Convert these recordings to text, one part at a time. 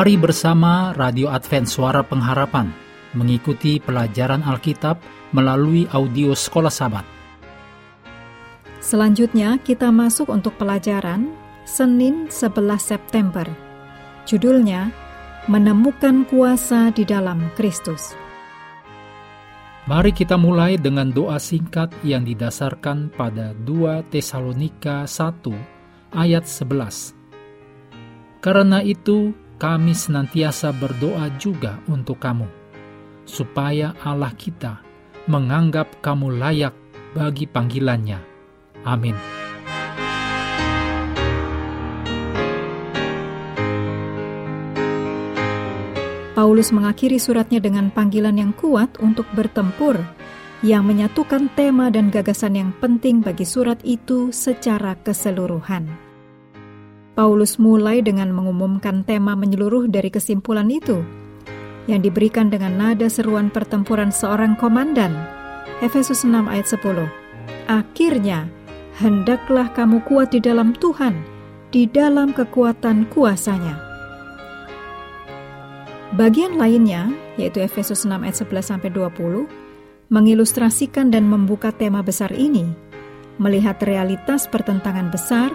Mari bersama Radio Advent Suara Pengharapan mengikuti pelajaran Alkitab melalui audio Sekolah Sabat. Selanjutnya kita masuk untuk pelajaran Senin 11 September. Judulnya Menemukan Kuasa di dalam Kristus. Mari kita mulai dengan doa singkat yang didasarkan pada 2 Tesalonika 1 ayat 11. Karena itu, kami senantiasa berdoa juga untuk kamu, supaya Allah kita menganggap kamu layak bagi panggilannya. Amin. Paulus mengakhiri suratnya dengan panggilan yang kuat untuk bertempur, yang menyatukan tema dan gagasan yang penting bagi surat itu secara keseluruhan. Paulus mulai dengan mengumumkan tema menyeluruh dari kesimpulan itu, yang diberikan dengan nada seruan pertempuran seorang komandan. Efesus 6 ayat 10. Akhirnya, hendaklah kamu kuat di dalam Tuhan, di dalam kekuatan kuasanya. Bagian lainnya, yaitu Efesus 6 ayat 11 sampai 20, mengilustrasikan dan membuka tema besar ini, melihat realitas pertentangan besar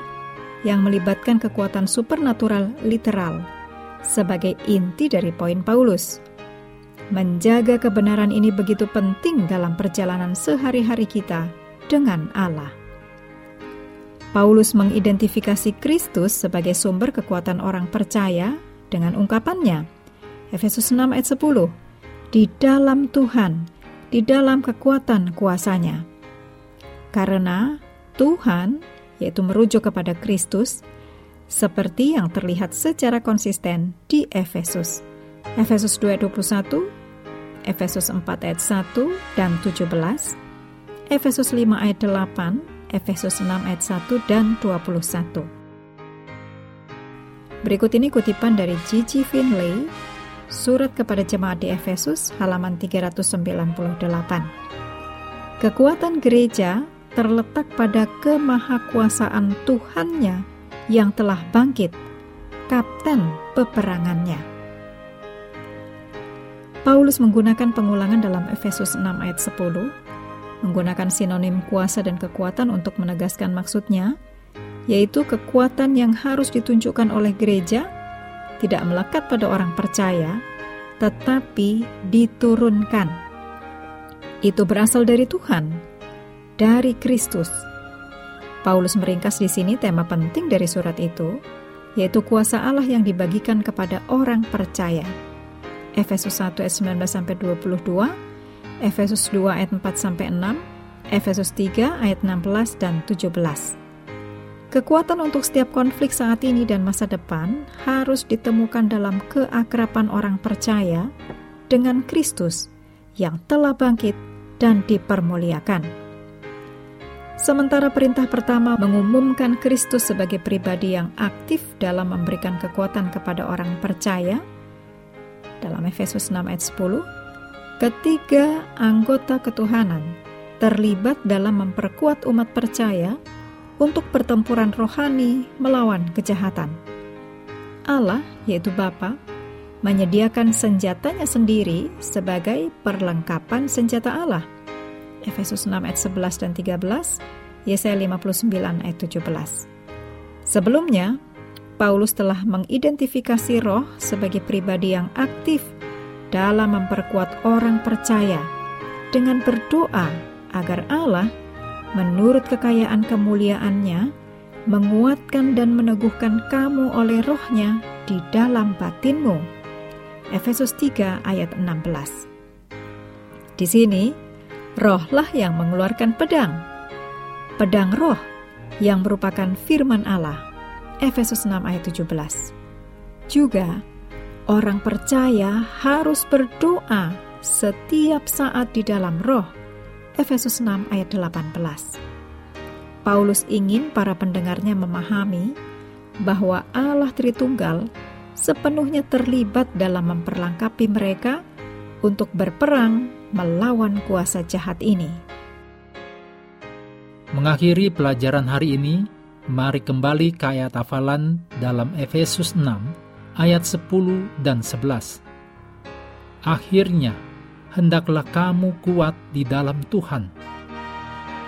yang melibatkan kekuatan supernatural literal sebagai inti dari poin Paulus. Menjaga kebenaran ini begitu penting dalam perjalanan sehari-hari kita dengan Allah. Paulus mengidentifikasi Kristus sebagai sumber kekuatan orang percaya dengan ungkapannya. Efesus 6 ayat 10. Di dalam Tuhan, di dalam kekuatan kuasanya. Karena Tuhan yaitu merujuk kepada Kristus, seperti yang terlihat secara konsisten di Efesus. Efesus 2:21, Efesus 4 ayat 1 dan 17, Efesus 5 ayat 8, Efesus 6 ayat 1 dan 21. Berikut ini kutipan dari Gigi Finlay, Surat kepada Jemaat di Efesus, halaman 398. Kekuatan gereja terletak pada kemahakuasaan Tuhannya yang telah bangkit, kapten peperangannya. Paulus menggunakan pengulangan dalam Efesus 6 ayat 10, menggunakan sinonim kuasa dan kekuatan untuk menegaskan maksudnya, yaitu kekuatan yang harus ditunjukkan oleh gereja tidak melekat pada orang percaya, tetapi diturunkan. Itu berasal dari Tuhan, dari Kristus. Paulus meringkas di sini tema penting dari surat itu, yaitu kuasa Allah yang dibagikan kepada orang percaya. Efesus 1 ayat 19 sampai 22, Efesus 2 ayat 4 sampai 6, Efesus 3 ayat 16 dan 17. Kekuatan untuk setiap konflik saat ini dan masa depan harus ditemukan dalam keakraban orang percaya dengan Kristus yang telah bangkit dan dipermuliakan. Sementara perintah pertama mengumumkan Kristus sebagai pribadi yang aktif dalam memberikan kekuatan kepada orang percaya, dalam Efesus 6 ayat 10, ketiga anggota ketuhanan terlibat dalam memperkuat umat percaya untuk pertempuran rohani melawan kejahatan. Allah, yaitu Bapa, menyediakan senjatanya sendiri sebagai perlengkapan senjata Allah – Efesus 6 ayat 11 dan 13, Yesaya 59 ayat 17. Sebelumnya, Paulus telah mengidentifikasi roh sebagai pribadi yang aktif dalam memperkuat orang percaya dengan berdoa agar Allah menurut kekayaan kemuliaannya menguatkan dan meneguhkan kamu oleh rohnya di dalam batinmu. Efesus 3 ayat 16 Di sini, rohlah yang mengeluarkan pedang. Pedang roh yang merupakan firman Allah. Efesus 6 ayat 17. Juga, orang percaya harus berdoa setiap saat di dalam roh. Efesus 6 ayat 18. Paulus ingin para pendengarnya memahami bahwa Allah Tritunggal sepenuhnya terlibat dalam memperlengkapi mereka untuk berperang melawan kuasa jahat ini. Mengakhiri pelajaran hari ini, mari kembali ke ayat hafalan dalam Efesus 6 ayat 10 dan 11. Akhirnya, hendaklah kamu kuat di dalam Tuhan,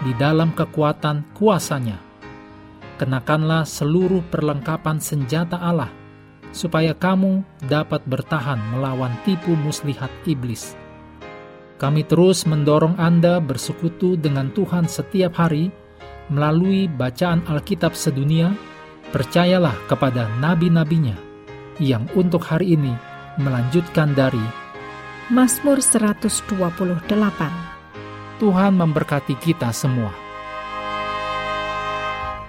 di dalam kekuatan kuasanya. Kenakanlah seluruh perlengkapan senjata Allah, supaya kamu dapat bertahan melawan tipu muslihat iblis. Kami terus mendorong Anda bersekutu dengan Tuhan setiap hari melalui bacaan Alkitab sedunia. Percayalah kepada nabi-nabinya yang untuk hari ini melanjutkan dari Mazmur 128. Tuhan memberkati kita semua.